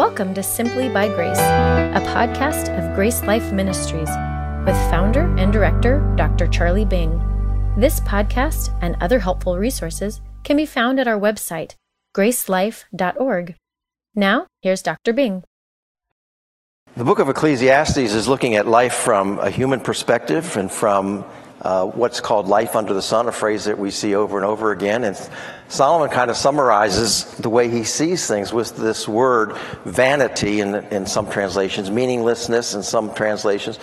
Welcome to Simply by Grace, a podcast of Grace Life Ministries with founder and director Dr. Charlie Bing. This podcast and other helpful resources can be found at our website, gracelife.org. Now, here's Dr. Bing. The book of Ecclesiastes is looking at life from a human perspective and from uh, what's called life under the sun, a phrase that we see over and over again. And Solomon kind of summarizes the way he sees things with this word vanity in, in some translations, meaninglessness in some translations.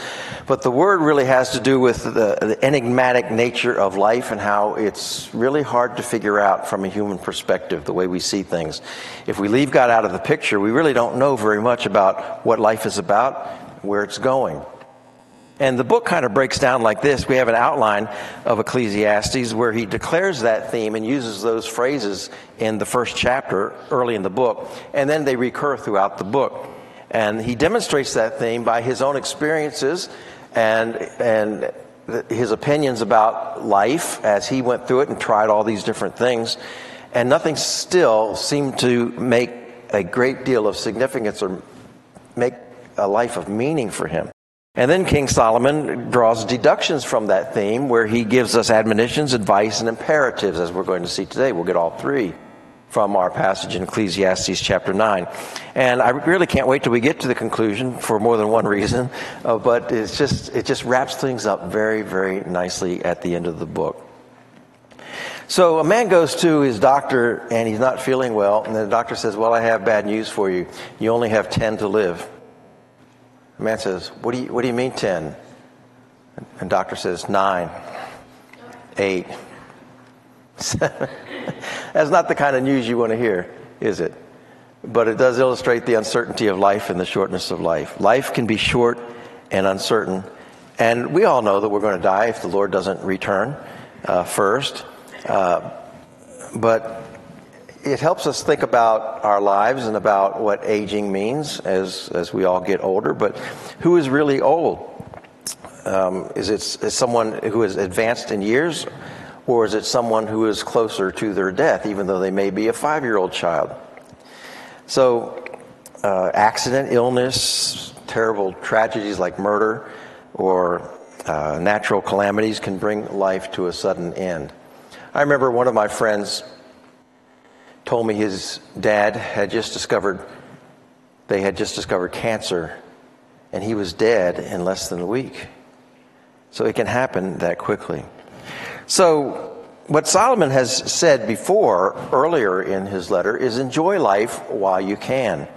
But the word really has to do with the, the enigmatic nature of life and how it's really hard to figure out from a human perspective the way we see things. If we leave God out of the picture, we really don't know very much about what life is about, where it's going. And the book kind of breaks down like this. We have an outline of Ecclesiastes where he declares that theme and uses those phrases in the first chapter early in the book, and then they recur throughout the book. And he demonstrates that theme by his own experiences and, and his opinions about life as he went through it and tried all these different things. And nothing still seemed to make a great deal of significance or make a life of meaning for him. And then King Solomon draws deductions from that theme where he gives us admonitions, advice, and imperatives, as we're going to see today. We'll get all three from our passage in Ecclesiastes chapter 9. And I really can't wait till we get to the conclusion for more than one reason, uh, but it's just, it just wraps things up very, very nicely at the end of the book. So a man goes to his doctor and he's not feeling well, and the doctor says, Well, I have bad news for you. You only have 10 to live. The man says, What do you, what do you mean 10? And doctor says, 9, 8, 7. That's not the kind of news you want to hear, is it? But it does illustrate the uncertainty of life and the shortness of life. Life can be short and uncertain. And we all know that we're going to die if the Lord doesn't return uh, first. Uh, but it helps us think about our lives and about what aging means as, as we all get older. But who is really old? Um, is it is someone who is advanced in years, or is it someone who is closer to their death, even though they may be a five year old child? So, uh, accident, illness, terrible tragedies like murder, or uh, natural calamities can bring life to a sudden end. I remember one of my friends told me his dad had just discovered, they had just discovered cancer, and he was dead in less than a week. So it can happen that quickly. So, what Solomon has said before, earlier in his letter, is enjoy life while you can.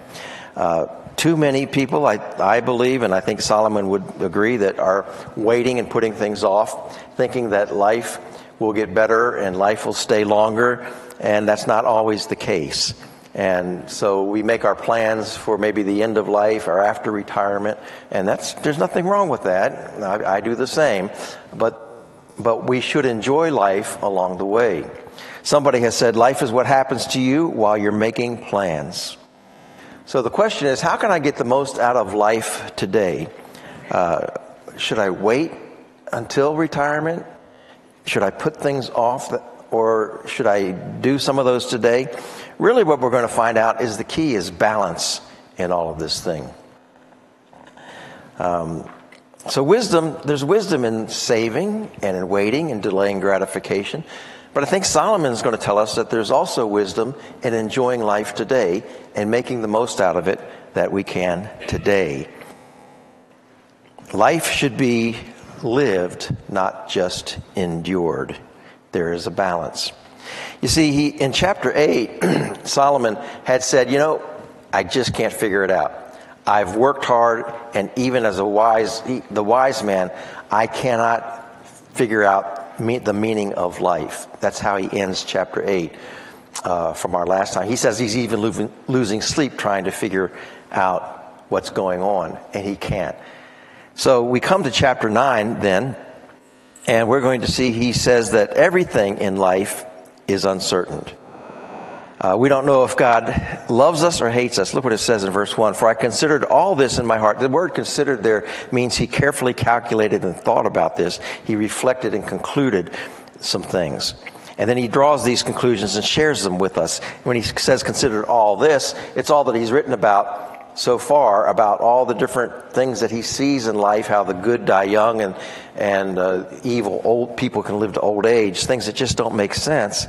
Uh, too many people, I, I believe, and I think Solomon would agree, that are waiting and putting things off, thinking that life will get better and life will stay longer and that's not always the case. And so we make our plans for maybe the end of life or after retirement, and that's there's nothing wrong with that. I, I do the same, but but we should enjoy life along the way. Somebody has said, "Life is what happens to you while you're making plans." So the question is, how can I get the most out of life today? Uh, should I wait until retirement? Should I put things off that, or should I do some of those today? Really, what we're going to find out is the key is balance in all of this thing. Um, so, wisdom, there's wisdom in saving and in waiting and delaying gratification. But I think Solomon is going to tell us that there's also wisdom in enjoying life today and making the most out of it that we can today. Life should be lived, not just endured there is a balance. You see, he, in chapter 8, Solomon had said, You know, I just can't figure it out. I've worked hard, and even as a wise, the wise man, I cannot figure out the meaning of life. That's how he ends chapter 8 uh, from our last time. He says he's even losing, losing sleep trying to figure out what's going on, and he can't. So we come to chapter 9 then, and we're going to see he says that everything in life is uncertain. Uh, we don't know if God loves us or hates us. Look what it says in verse 1 For I considered all this in my heart. The word considered there means he carefully calculated and thought about this. He reflected and concluded some things. And then he draws these conclusions and shares them with us. When he says considered all this, it's all that he's written about so far about all the different things that he sees in life, how the good die young and, and uh, evil old people can live to old age, things that just don't make sense.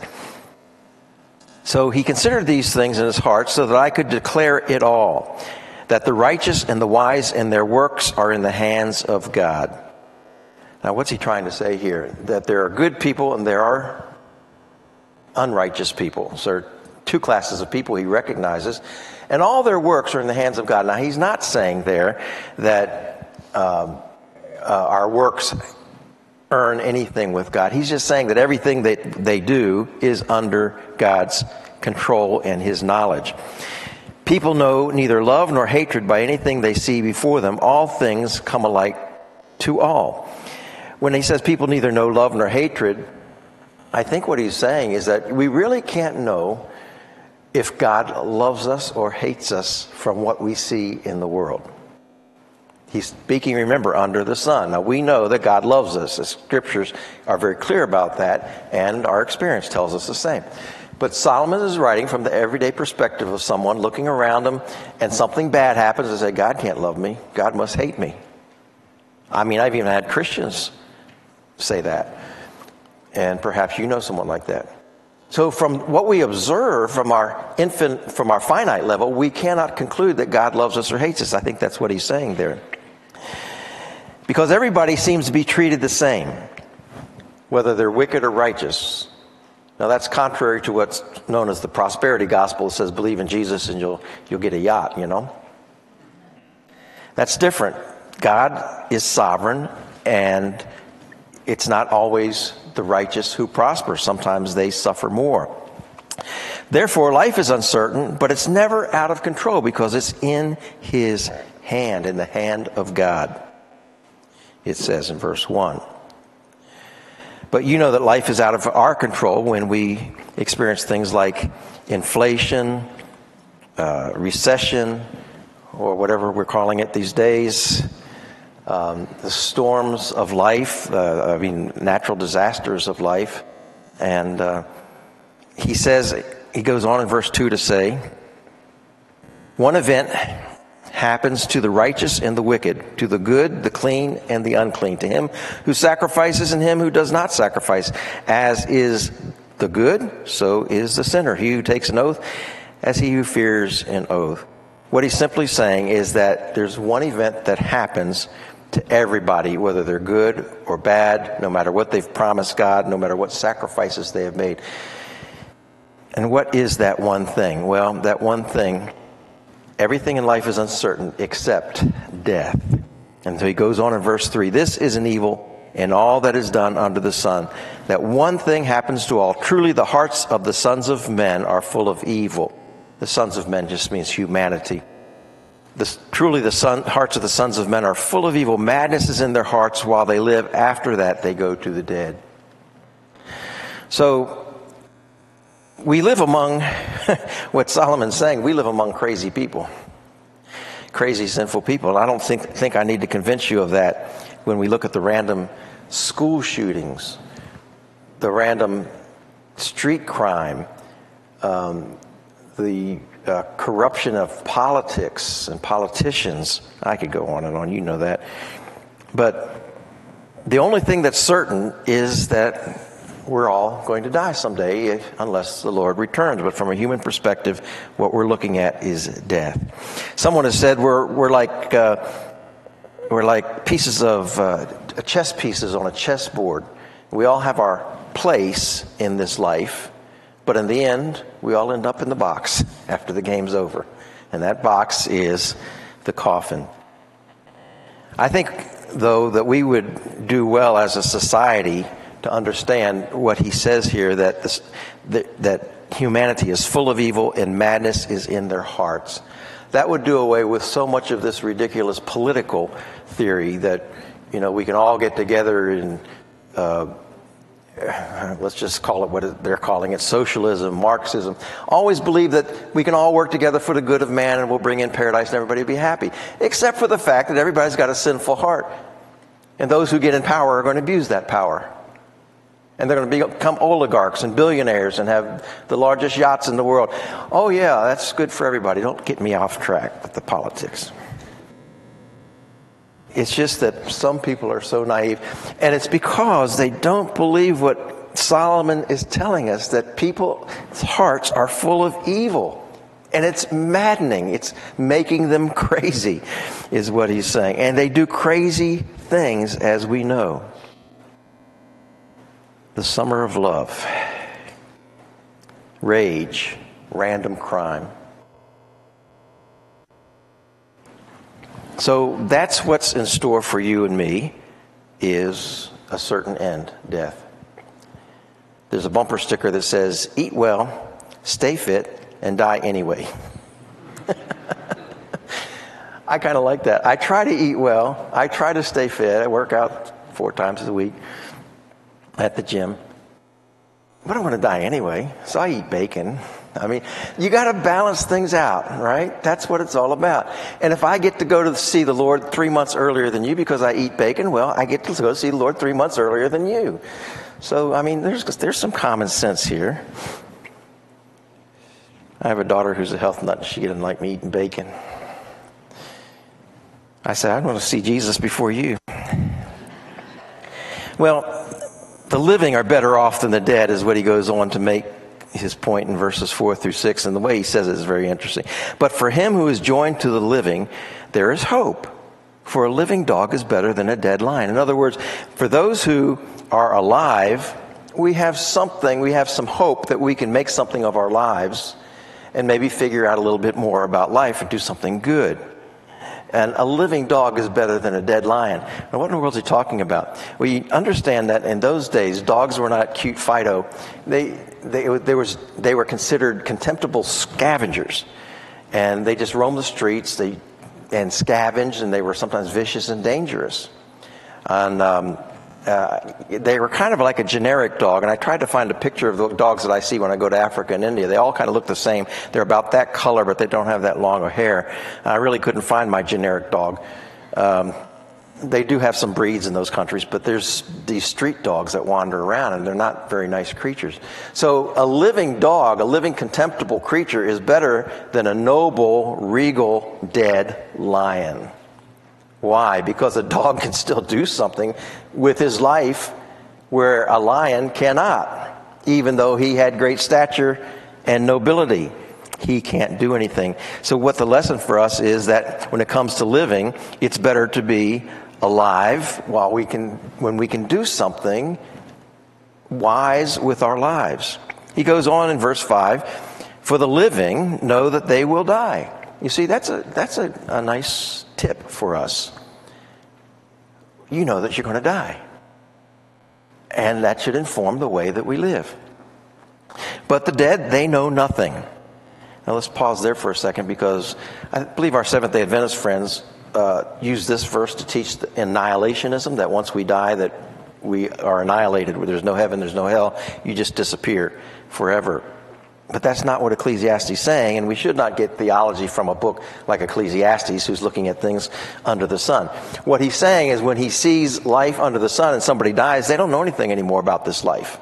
So he considered these things in his heart so that I could declare it all that the righteous and the wise and their works are in the hands of God. Now, what's he trying to say here? That there are good people and there are unrighteous people. So, there are two classes of people he recognizes, and all their works are in the hands of God. Now, he's not saying there that um, uh, our works earn anything with God. He's just saying that everything that they do is under God's control and his knowledge. People know neither love nor hatred by anything they see before them. All things come alike to all. When he says people neither know love nor hatred, I think what he's saying is that we really can't know if God loves us or hates us from what we see in the world. He's speaking, remember, under the sun. Now, we know that God loves us. The scriptures are very clear about that, and our experience tells us the same. But Solomon is writing from the everyday perspective of someone looking around him and something bad happens and say, God can't love me. God must hate me. I mean, I've even had Christians say that. And perhaps you know someone like that. So from what we observe from our infant, from our finite level, we cannot conclude that God loves us or hates us. I think that's what he's saying there. Because everybody seems to be treated the same, whether they're wicked or righteous. Now that's contrary to what's known as the prosperity gospel. It says believe in Jesus and you'll you'll get a yacht, you know. That's different. God is sovereign and it's not always the righteous who prosper. Sometimes they suffer more. Therefore, life is uncertain, but it's never out of control because it's in His hand, in the hand of God. It says in verse 1. But you know that life is out of our control when we experience things like inflation, uh, recession, or whatever we're calling it these days, um, the storms of life, uh, I mean, natural disasters of life. And uh, he says, he goes on in verse 2 to say, one event happens to the righteous and the wicked, to the good, the clean, and the unclean, to him who sacrifices and him who does not sacrifice. As is the good, so is the sinner. He who takes an oath, as he who fears an oath. What he's simply saying is that there's one event that happens to everybody, whether they're good or bad, no matter what they've promised God, no matter what sacrifices they have made. And what is that one thing? Well, that one thing Everything in life is uncertain except death. And so he goes on in verse 3 This is an evil in all that is done under the sun, that one thing happens to all. Truly, the hearts of the sons of men are full of evil. The sons of men just means humanity. Truly, the son, hearts of the sons of men are full of evil. Madness is in their hearts while they live. After that, they go to the dead. So, we live among what Solomon's saying, we live among crazy people. Crazy, sinful people. And I don't think, think I need to convince you of that when we look at the random school shootings, the random street crime, um, the uh, corruption of politics and politicians. I could go on and on, you know that. But the only thing that's certain is that we're all going to die someday unless the Lord returns. But from a human perspective, what we're looking at is death. Someone has said we're, we're like, uh, we're like pieces of uh, chess pieces on a chessboard. We all have our place in this life, but in the end, we all end up in the box after the game's over. And that box is the coffin. I think, though, that we would do well as a society to understand what he says here that, this, that, that humanity is full of evil and madness is in their hearts. That would do away with so much of this ridiculous political theory that, you know, we can all get together and, uh, let's just call it what they're calling it socialism, Marxism. Always believe that we can all work together for the good of man and we'll bring in paradise and everybody will be happy. Except for the fact that everybody's got a sinful heart. And those who get in power are going to abuse that power. and they're going to become oligarchs and billionaires and have the largest yachts in the world. Oh, yeah, that's good for everybody. Don't get me off track with the politics. It's just that some people are so naive, and it's because they don't believe what Solomon is telling us that people's hearts are full of evil. And it's maddening. It's making them crazy, is what he's saying. And they do crazy things, as we know the summer of love, rage, random crime. So that's what's in store for you and me is a certain end, death. There's a bumper sticker that says eat well, stay fit and die anyway. I kind of like that. I try to eat well. I try to stay fit. I work out four times a week at the gym. But I'm going to die anyway, so I eat bacon. I mean, you got to balance things out, right? That's what it's all about. And if I get to go to see the Lord three months earlier than you because I eat bacon, well, I get to go see the Lord three months earlier than you. So, I mean, there's, there's some common sense here. I have a daughter who's a health nut, and she didn't like me eating bacon. I said, I want to see Jesus before you. Well, the living are better off than the dead, is what he goes on to make his point in verses 4 through 6. And the way he says it is very interesting. But for him who is joined to the living, there is hope. For a living dog is better than a dead lion. In other words, for those who are alive, we have something, we have some hope that we can make something of our lives and maybe figure out a little bit more about life and do something good. And a living dog is better than a dead lion. Now, what in the world is he talking about? We understand that in those days, dogs were not cute Fido. They, they, they, was, they were considered contemptible scavengers. And they just roamed the streets they, and scavenged, and they were sometimes vicious and dangerous. And um, uh, they were kind of like a generic dog, and I tried to find a picture of the dogs that I see when I go to Africa and India. They all kind of look the same. They're about that color, but they don't have that long of hair. I really couldn't find my generic dog. Um, they do have some breeds in those countries, but there's these street dogs that wander around, and they're not very nice creatures. So, a living dog, a living contemptible creature, is better than a noble, regal, dead lion. Why? Because a dog can still do something with his life where a lion cannot, even though he had great stature and nobility. He can't do anything. So, what the lesson for us is that when it comes to living, it's better to be alive while we can, when we can do something wise with our lives. He goes on in verse 5 For the living know that they will die. You see, that's a, that's a, a nice tip for us. You know that you're going to die. And that should inform the way that we live. But the dead, they know nothing. Now let's pause there for a second because I believe our Seventh day Adventist friends uh, use this verse to teach annihilationism that once we die, that we are annihilated, there's no heaven, there's no hell, you just disappear forever. But that's not what Ecclesiastes is saying, and we should not get theology from a book like Ecclesiastes who's looking at things under the sun. What he's saying is when he sees life under the sun and somebody dies, they don't know anything anymore about this life.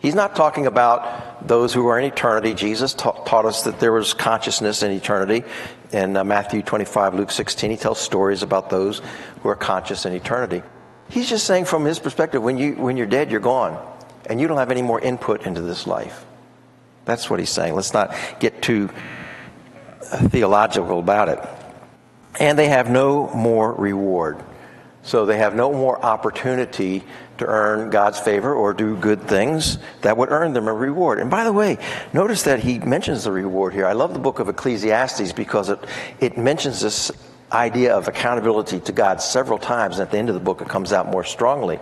He's not talking about those who are in eternity. Jesus ta- taught us that there was consciousness in eternity. In uh, Matthew 25, Luke 16, he tells stories about those who are conscious in eternity. He's just saying from his perspective, when, you, when you're dead, you're gone. And you don't have any more input into this life. That's what he's saying. Let's not get too theological about it. And they have no more reward. So they have no more opportunity to earn God's favor or do good things that would earn them a reward. And by the way, notice that he mentions the reward here. I love the book of Ecclesiastes because it, it mentions this idea of accountability to God several times. And at the end of the book, it comes out more strongly.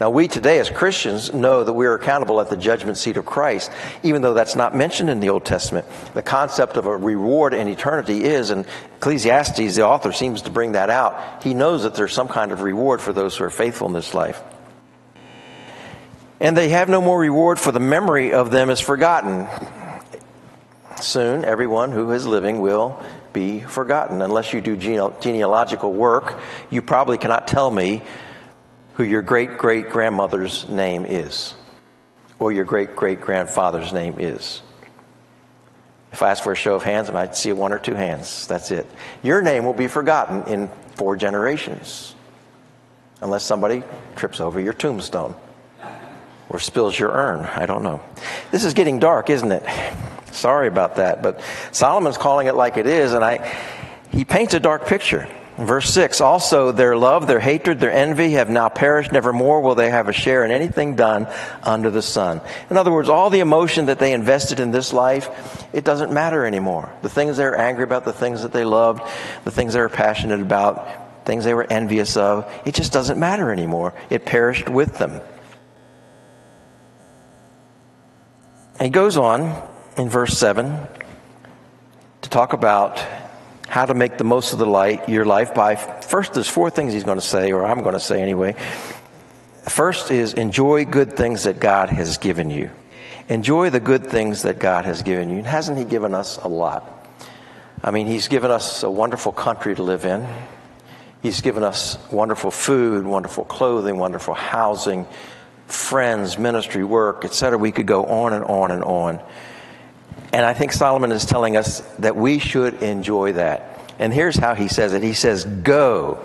Now, we today as Christians know that we are accountable at the judgment seat of Christ, even though that's not mentioned in the Old Testament. The concept of a reward in eternity is, and Ecclesiastes, the author, seems to bring that out. He knows that there's some kind of reward for those who are faithful in this life. And they have no more reward, for the memory of them is forgotten. Soon, everyone who is living will be forgotten. Unless you do genealogical work, you probably cannot tell me who your great great grandmother's name is, or your great great grandfather's name is. If I ask for a show of hands, I might see one or two hands. That's it. Your name will be forgotten in four generations, unless somebody trips over your tombstone or spills your urn. I don't know. This is getting dark, isn't it? Sorry about that, but Solomon's calling it like it is, and I, he paints a dark picture. Verse 6 Also, their love, their hatred, their envy have now perished. Nevermore will they have a share in anything done under the sun. In other words, all the emotion that they invested in this life, it doesn't matter anymore. The things they were angry about, the things that they loved, the things they were passionate about, things they were envious of, it just doesn't matter anymore. It perished with them. And he goes on in verse 7 to talk about how to make the most of the light, your life by first there's four things he's going to say or I'm going to say anyway. First is enjoy good things that God has given you. Enjoy the good things that God has given you. And hasn't he given us a lot? I mean, he's given us a wonderful country to live in. He's given us wonderful food, wonderful clothing, wonderful housing, friends, ministry, work, etc. We could go on and on and on. And I think Solomon is telling us that we should enjoy that. And here's how he says it He says, Go.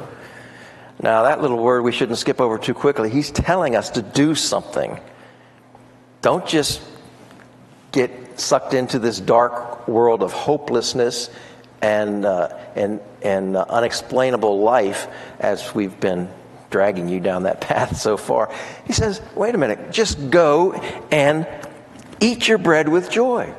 Now, that little word we shouldn't skip over too quickly. He's telling us to do something. Don't just get sucked into this dark world of hopelessness and, uh, and, and uh, unexplainable life as we've been dragging you down that path so far. He says, wait a minute, just go and eat your bread with joy.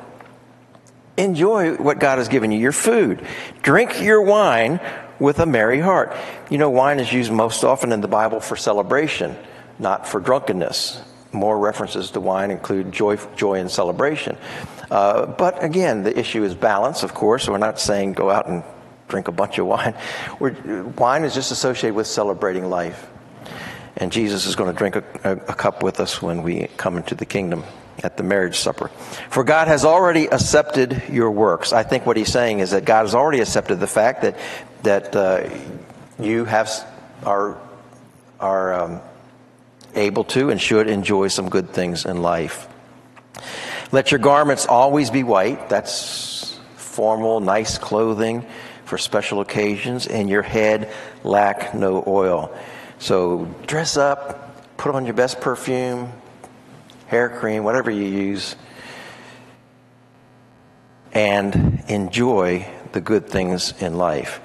Enjoy what God has given you, your food. Drink your wine with a merry heart. You know, wine is used most often in the Bible for celebration, not for drunkenness. More references to wine include joy, joy and celebration. Uh, but again, the issue is balance, of course. We're not saying go out and drink a bunch of wine. We're, wine is just associated with celebrating life. And Jesus is going to drink a, a, a cup with us when we come into the kingdom at the marriage supper. For God has already accepted your works. I think what he's saying is that God has already accepted the fact that that uh, you have are are um, able to and should enjoy some good things in life. Let your garments always be white. That's formal, nice clothing for special occasions, and your head lack no oil. So dress up, put on your best perfume, hair cream, whatever you use, and enjoy the good things in life.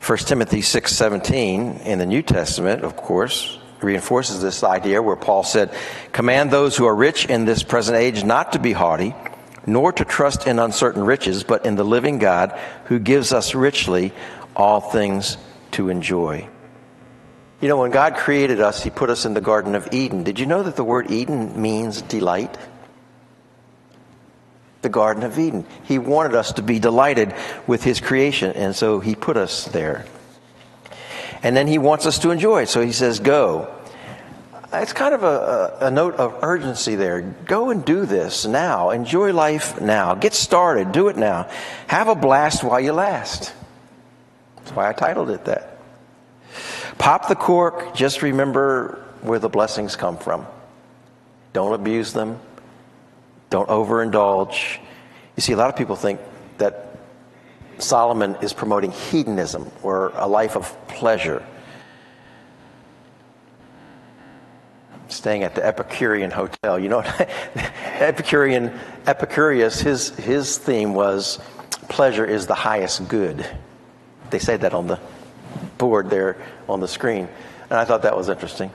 1 Timothy 6:17 in the New Testament, of course, reinforces this idea where Paul said, "Command those who are rich in this present age not to be haughty, nor to trust in uncertain riches, but in the living God who gives us richly all things to enjoy." You know, when God created us, He put us in the Garden of Eden. Did you know that the word Eden means delight? The Garden of Eden. He wanted us to be delighted with His creation, and so He put us there. And then He wants us to enjoy it, so He says, Go. It's kind of a, a, note of urgency there. Go and do this now. Enjoy life now. Get started. Do it now. Have a blast while you last. That's why I titled it that. Pop the cork, just remember where the blessings come from. Don't abuse them. Don't overindulge. You see, a lot of people think that Solomon is promoting hedonism or a life of pleasure. Staying at the Epicurean Hotel. You know, Epicurean, Epicurus, his, his theme was pleasure is the highest good. They say that on the board there on the screen. And I thought that was interesting.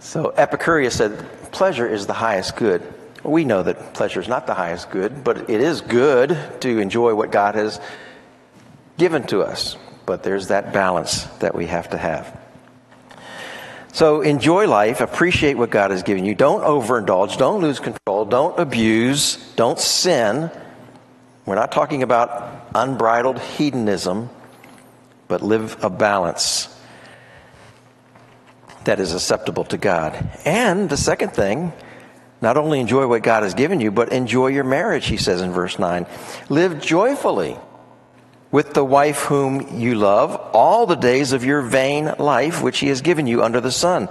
So Epicurus said, Pleasure is the highest good. We know that pleasure is not the highest good, but it is good to enjoy what God has given to us. But there's that balance that we have to have. So enjoy life, appreciate what God has given you. Don't overindulge, don't lose control, don't abuse, don't sin. We're not talking about unbridled hedonism but live a balance that is acceptable to God. And the second thing, not only enjoy what God has given you, but enjoy your marriage, he says in verse 9. Live joyfully. with the wife whom you love all the days of your vain life which he has given you under the sun.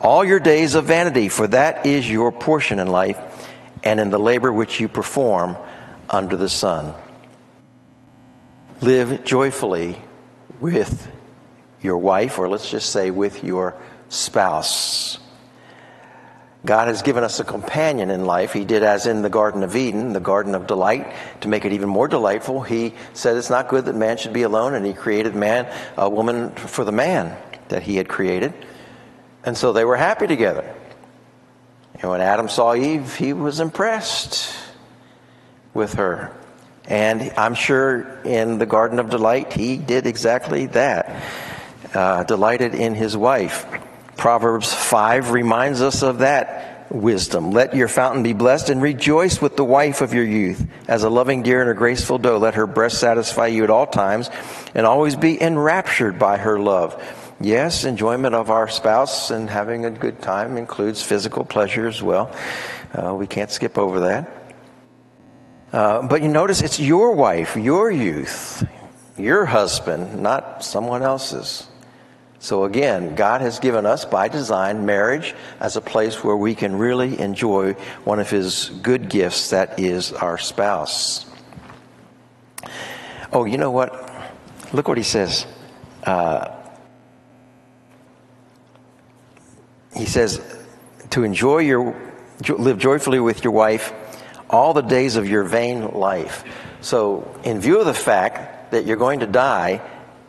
All your days of vanity, for that is your portion in life and in the labor which you perform under the sun. Live joyfully with your wife, or let's just say with your spouse. God has given us a companion in life. He did as in the Garden of Eden, the Garden of Delight, to make it even more delightful. He said it's not good that man should be alone, and he created man, a woman for the man that he had created. And so they were happy together. And when Adam saw Eve, he was impressed with her. And I'm sure in the Garden of Delight, he did exactly that. Uh, delighted in his wife. Proverbs 5 reminds us of that wisdom. Let your fountain be blessed and rejoice with the wife of your youth. As a loving deer and a graceful doe, let her breast satisfy you at all times and always be enraptured by her love. Yes, enjoyment of our spouse and having a good time includes physical pleasure as well. Uh, we can't skip over that. Uh, but you notice it's your wife, your youth, your husband, not someone else's. So again, God has given us by design marriage as a place where we can really enjoy one of His good gifts that is our spouse. Oh, you know what? Look what He says. Uh, he says to enjoy your, live joyfully with your wife all the days of your vain life. So, in view of the fact that you're going to die,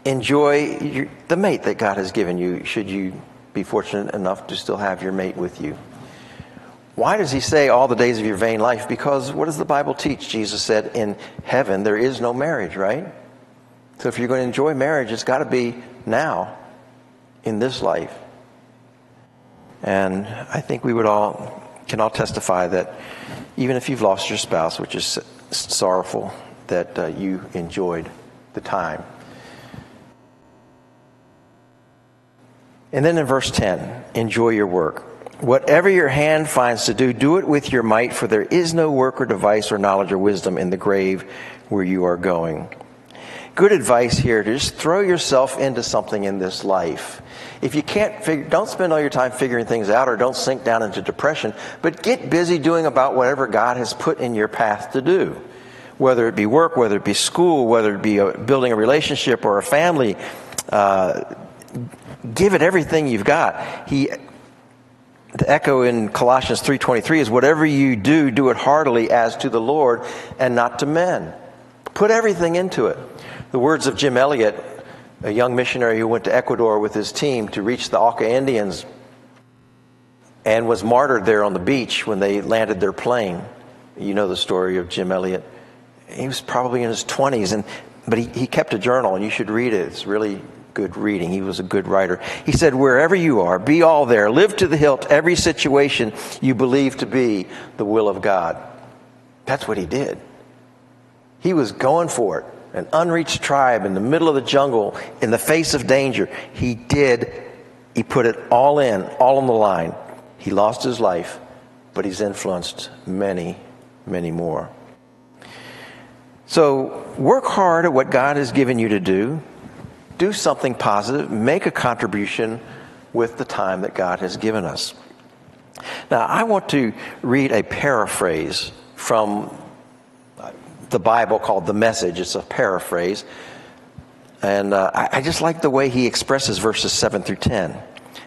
enjoy your, the mate that God has given you, should you be fortunate enough to still have your mate with you. Why does he say all the days of your vain life? Because what does the Bible teach? Jesus said, in heaven there is no marriage, right? So if you're going to enjoy marriage, it's got to be now, in this life. And I think we would all can all testify that even if you've lost your spouse, which is sorrowful, that uh, you enjoyed the time And then in verse 10, enjoy your work. Whatever your hand finds to do, do it with your might, for there is no work or device or knowledge or wisdom in the grave where you are going. Good advice here to just throw yourself into something in this life. If you can't figure, don't spend all your time figuring things out or don't sink down into depression, but get busy doing about whatever God has put in your path to do. Whether it be work, whether it be school, whether it be a, building a relationship or a family, uh, give it everything you've got. He the echo in Colossians 3:23 is whatever you do do it heartily as to the Lord and not to men. Put everything into it. The words of Jim Elliot, a young missionary who went to Ecuador with his team to reach the Auca Indians and was martyred there on the beach when they landed their plane. You know the story of Jim Elliot. He was probably in his 20s and but he, he kept a journal and you should read it. It's really good reading. He was a good writer. He said, Wherever you are, be all there. Live to the hilt every situation you believe to be the will of God. That's what he did. He was going for it. An unreached tribe in the middle of the jungle, in the face of danger. He did, he put it all in, all on the line. He lost his life, but he's influenced many, many more. So work hard at what God has given you to do do something positive, make a contribution with the time that God has given us. Now, I want to read a paraphrase from the Bible called The Message. It's a paraphrase. And uh, I, I just like the way he expresses verses 7 through 10.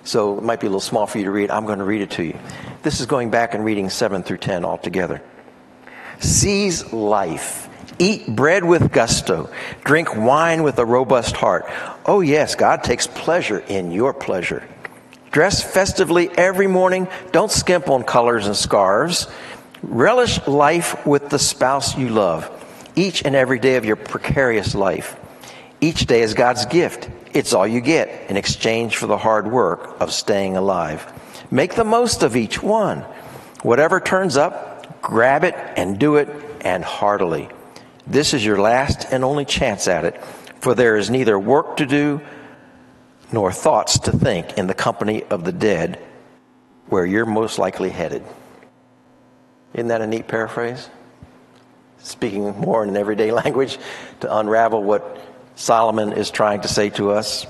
So it might be a little small for you to read. I'm going to read it to you. This is going back and reading 7 through 10 altogether. Seize life Eat bread with gusto. Drink wine with a robust heart. Oh, yes, God takes pleasure in your pleasure. Dress festively every morning. Don't skimp on colors and scarves. Relish life with the spouse you love, each and every day of your precarious life. Each day is God's gift. It's all you get in exchange for the hard work of staying alive. Make the most of each one. Whatever turns up, grab it and do it and heartily. This is your last and only chance at it, for there is neither work to do nor thoughts to think in the company of the dead where you're most likely headed. Isn't that a neat paraphrase? speaking more in an everyday language to unravel what Solomon is trying to say to us?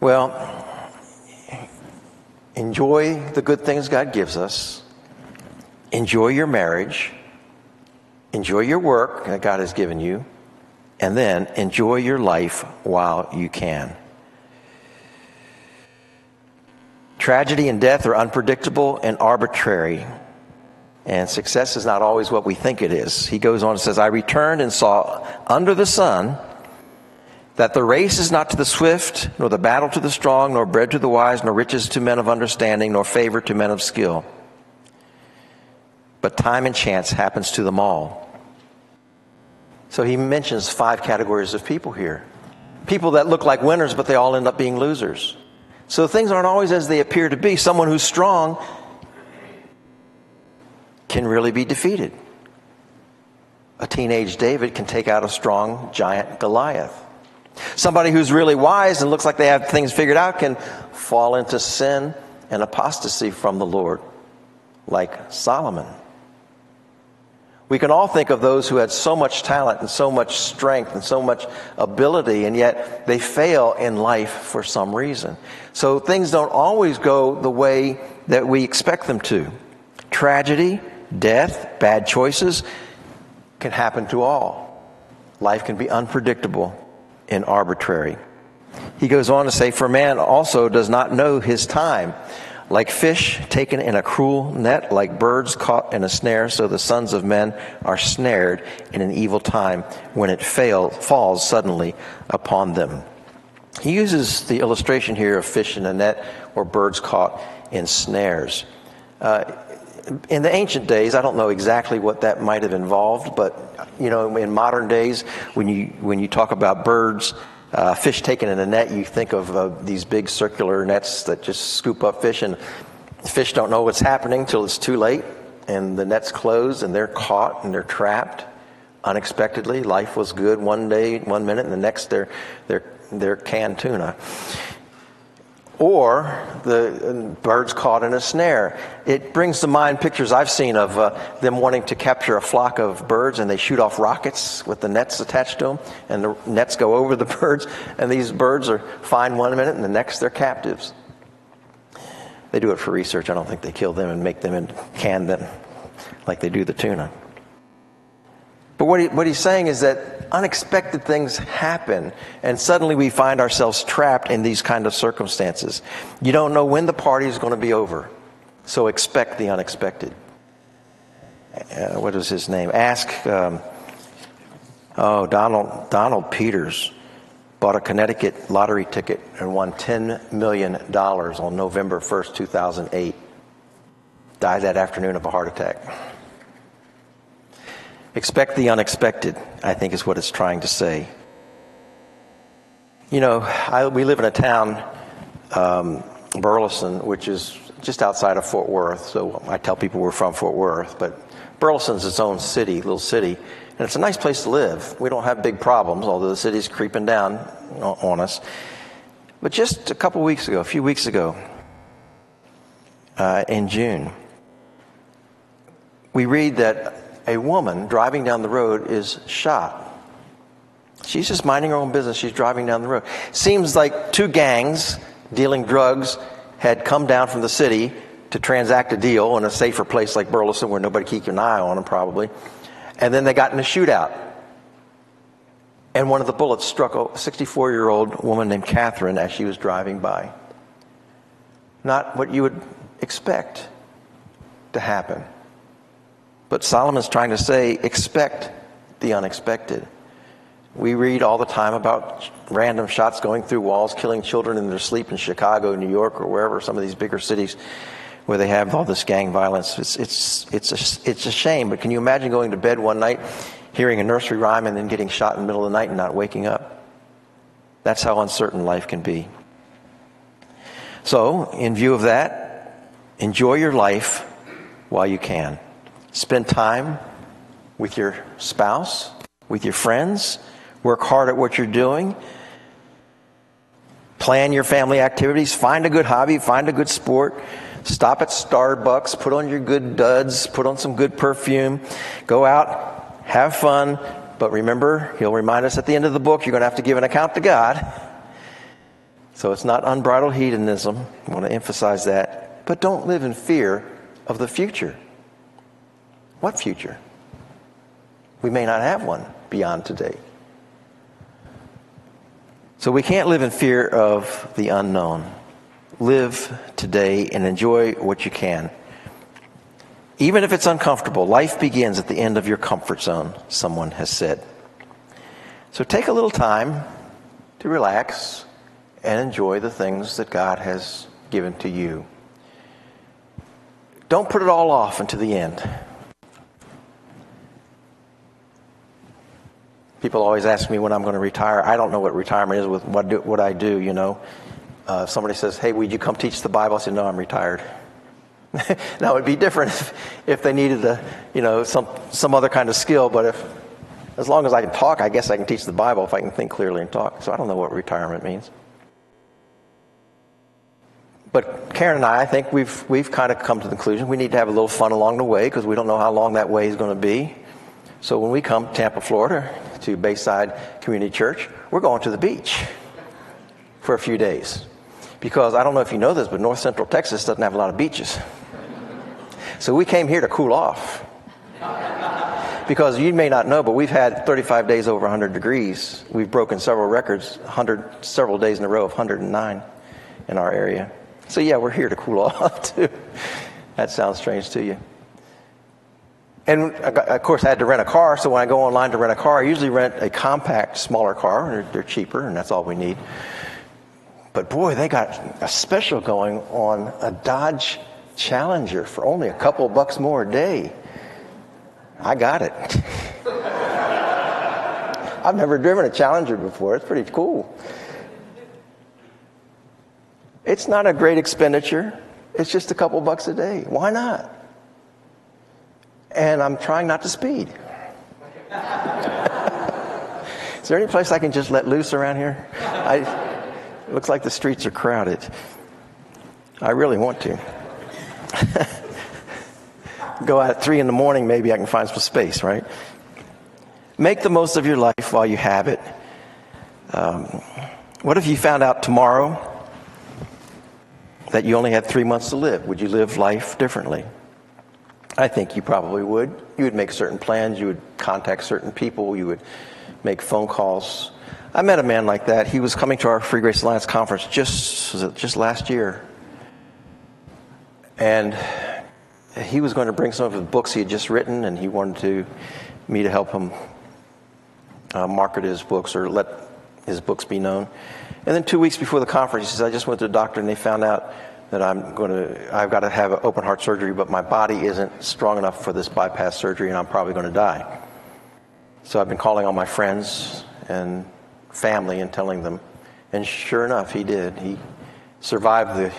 Well, enjoy the good things God gives us, enjoy your marriage, enjoy your work that God has given you, and then enjoy your life while you can. Tragedy and death are unpredictable and arbitrary. And success is not always what we think it is. He goes on and says, I returned and saw under the sun that the race is not to the swift, nor the battle to the strong, nor bread to the wise, nor riches to men of understanding, nor favor to men of skill. But time and chance happens to them all. So he mentions five categories of people here people that look like winners, but they all end up being losers. So things aren't always as they appear to be. Someone who's strong can really be defeated. A teenage David can take out a strong giant Goliath. Somebody who's really wise and looks like they have things figured out can fall into sin and apostasy from the Lord, like Solomon. We can all think of those who had so much talent and so much strength and so much ability, and yet they fail in life for some reason. So things don't always go the way that we expect them to. Tragedy, death, bad choices can happen to all. Life can be unpredictable and arbitrary. He goes on to say, For man also does not know his time. Like fish taken in a cruel net, like birds caught in a snare, so the sons of men are snared in an evil time when it fail, falls suddenly upon them. He uses the illustration here of fish in a net or birds caught in snares. Uh, in the ancient days, I don't know exactly what that might have involved, but you know, in modern days, when you when you talk about birds uh, fish taken in a net, you think of uh, these big circular nets that just scoop up fish, and fish don't know what's happening until it's too late, and the net's closed, and they're caught and they're trapped unexpectedly. Life was good one day, one minute, and the next they're they're they're canned tuna or the birds caught in a snare. It brings to mind pictures I've seen of uh, them wanting to capture a flock of birds and they shoot off rockets with the nets attached to them, and the nets go over the birds, and these birds are fine one minute and the next they're captives. They do it for research. I don't think they kill them and make them and can them like they do the tuna. But what, he, what he's saying is that unexpected things happen, and suddenly we find ourselves trapped in these kind of circumstances. You don't know when the party is going to be over, so expect the unexpected. Uh, what is his name? Ask, um, oh, Donald, Donald Peters bought a Connecticut lottery ticket and won $10 million on November 1st, 2008. Died that afternoon of a heart attack. Expect the unexpected, I think is what it's trying to say. You know, I, we live in a town, um, Burleson, which is just outside of Fort Worth. So I tell people we're from Fort Worth, but Burleson's its own city, little city, and it's a nice place to live. We don't have big problems, although the city's creeping down on us. But just a couple weeks ago, a few weeks ago, uh, in June, we read that a woman driving down the road is shot. She's just minding her own business. She's driving down the road. Seems like two gangs dealing drugs had come down from the city to transact a deal in a safer place like Burleson where nobody keep an eye on them probably. And then they got in a shootout. And one of the bullets struck a 64 year old woman named Catherine as she was driving by. Not what you would expect to happen. But Solomon's trying to say, expect the unexpected. We read all the time about random shots going through walls, killing children in their sleep in Chicago, New York, or wherever, some of these bigger cities where they have all this gang violence. It's, it's, it's, a, it's a shame, but can you imagine going to bed one night, hearing a nursery rhyme, and then getting shot in the middle of the night and not waking up? That's how uncertain life can be. So, in view of that, enjoy your life while you can. Spend time with your spouse, with your friends. Work hard at what you're doing. Plan your family activities. Find a good hobby. Find a good sport. Stop at Starbucks, put on your good duds, put on some good perfume, go out, have fun, but remember, he'll remind us at the end of the book, you're going to have to give an account to God. So it's not unbridled hedonism. I want to emphasize that. But don't live in fear of the future. What future? We may not have one beyond today. So we can't live in fear of the unknown. Live today and enjoy what you can. Even if it's uncomfortable, life begins at the end of your comfort zone, someone has said. So take a little time to relax and enjoy the things that God has given to you. Don't put it all off until the end. People always ask me when I'm going to retire. I don't know what retirement is with what, do, what I do, you know. Uh, somebody says, Hey, would you come teach the Bible? I say, No, I'm retired. now, it'd be different if, if they needed a, you know, some, some other kind of skill, but if, as long as I can talk, I guess I can teach the Bible if I can think clearly and talk. So I don't know what retirement means. But Karen and I, I think we've, we've kind of come to the conclusion we need to have a little fun along the way because we don't know how long that way is going to be. So when we come to Tampa, Florida, to Bayside Community Church, we're going to the beach for a few days. Because I don't know if you know this, but north central Texas doesn't have a lot of beaches. So we came here to cool off. Because you may not know, but we've had 35 days over 100 degrees. We've broken several records, 100, several days in a row of 109 in our area. So yeah, we're here to cool off too. That sounds strange to you. And of course, I had to rent a car. So when I go online to rent a car, I usually rent a compact, smaller car. They're, they're cheaper, and that's all we need. But boy, they got a special going on a Dodge Challenger for only a couple bucks more a day. I got it. I've never driven a Challenger before. It's pretty cool. It's not a great expenditure. It's just a couple bucks a day. Why not? And I'm trying not to speed. Is there any place I can just let loose around here? I, it looks like the streets are crowded. I really want to. Go out at three in the morning, maybe I can find some space, right? Make the most of your life while you have it. Um, what if you found out tomorrow that you only had three months to live? Would you live life differently? I think you probably would. You would make certain plans, you would contact certain people, you would make phone calls. I met a man like that. He was coming to our Free Grace Alliance conference just just last year. And he was going to bring some of the books he had just written, and he wanted to, me to help him uh, market his books or let his books be known. And then two weeks before the conference, he says, I just went to the doctor and they found out that I'm going to, I've got to have open heart surgery, but my body isn't strong enough for this bypass surgery and I'm probably going to die. So I've been calling all my friends and family and telling them. And sure enough, he did. He survived the,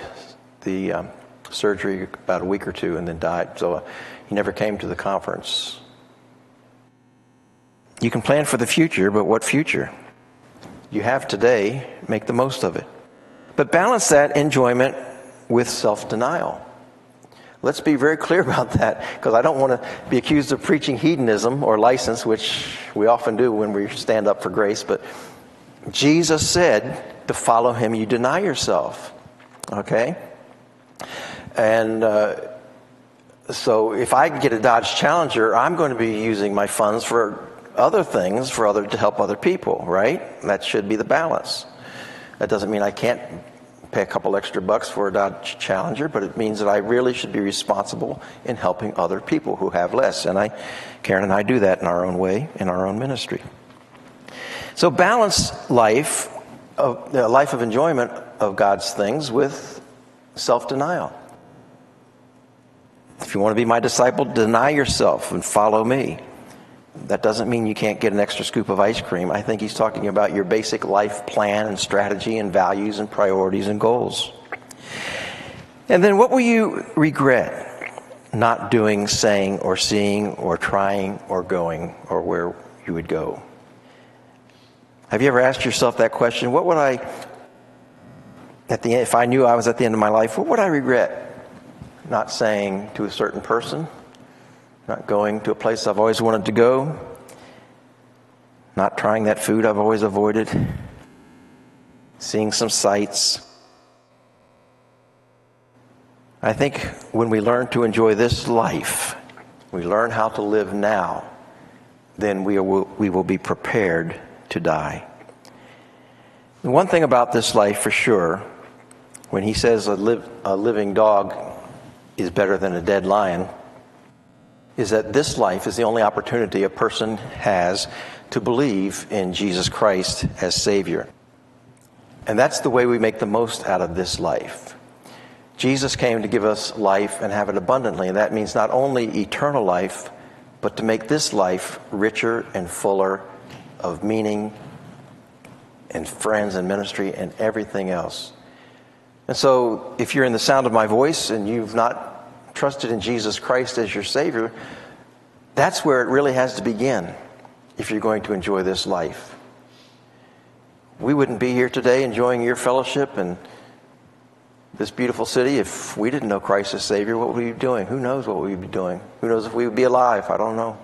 the um, surgery about a week or two and then died. So uh, he never came to the conference. You can plan for the future, but what future? You have today, make the most of it. But balance that enjoyment with self denial. Let's be very clear about that because I don't want to be accused of preaching hedonism or license, which we often do when we stand up for grace. But Jesus said to follow him, you deny yourself. Okay? And uh, so if I get a Dodge Challenger, I'm going to be using my funds for other things for other to help other people, right? That should be the balance. That doesn't mean I can't pay a couple extra bucks for a Dodge Challenger, but it means that I really should be responsible in helping other people who have less. And I, Karen and I do that in our own way, in our own ministry. So balance life, of, a life of enjoyment of God's things with self-denial. If you want to be my disciple, deny yourself and follow me. That doesn't mean you can't get an extra scoop of ice cream. I think he's talking about your basic life plan and strategy and values and priorities and goals. And then what will you regret not doing, saying, or seeing, or trying, or going, or where you would go? Have you ever asked yourself that question? What would I, at the end, if I knew I was at the end of my life, what would I regret not saying to a certain person, not going to a place I've always wanted to go, not trying that food I've always avoided, seeing some sights. I think when we learn to enjoy this life, we learn how to live now, then we will, we will be prepared to die. The one thing about this life for sure, when he says a, live, a living dog is better than a dead lion, is that this life is the only opportunity a person has to believe in Jesus Christ as Savior. And that's the way we make the most out of this life. Jesus came to give us life and have it abundantly, and that means not only eternal life, but to make this life richer and fuller of meaning and friends and ministry and everything else. And so, if you're in the sound of my voice and you've not trusted in Jesus Christ as your Savior, that's where it really has to begin if you're going to enjoy this life. We wouldn't be here today enjoying your fellowship and this beautiful city if we didn't know Christ as Savior. What would we be doing? Who knows what we'd be doing? Who knows if we would be alive? I don't know.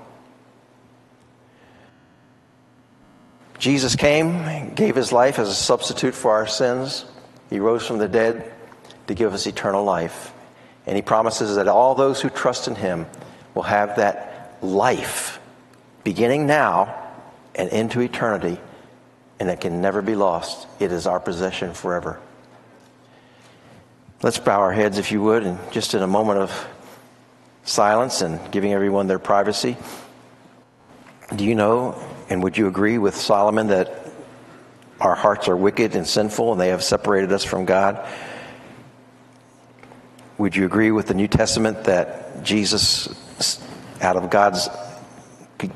Jesus came, and gave his life as a substitute for our sins. He rose from the dead to give us eternal life. And he promises that all those who trust in him will have that life beginning now and into eternity, and it can never be lost. It is our possession forever. Let's bow our heads, if you would, and just in a moment of silence and giving everyone their privacy. Do you know and would you agree with Solomon that our hearts are wicked and sinful and they have separated us from God? Would you agree with the New Testament that Jesus, out of God's,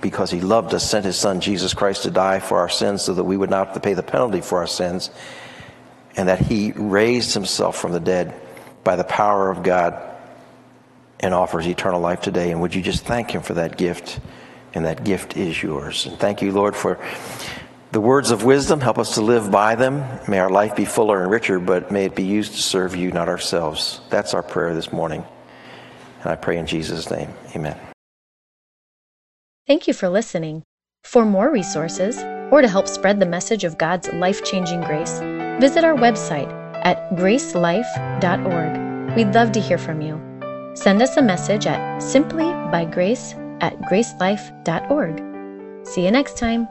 because he loved us, sent his son Jesus Christ to die for our sins so that we would not have to pay the penalty for our sins? and that he raised himself from the dead by the power of God and offers eternal life today. And would you just thank him for that gift? And that gift is yours. And thank you, Lord, for the words of wisdom. Help us to live by them. May our life be fuller and richer, but may it be used to serve you, not ourselves. That's our prayer this morning. And I pray in Jesus' name. Amen. Thank you for listening. For more resources, or to help spread the message of God's life changing grace, visit our website at gracelife.org. We'd love to hear from you. Send us a message at simplybygrace at gracelife.org. See you next time.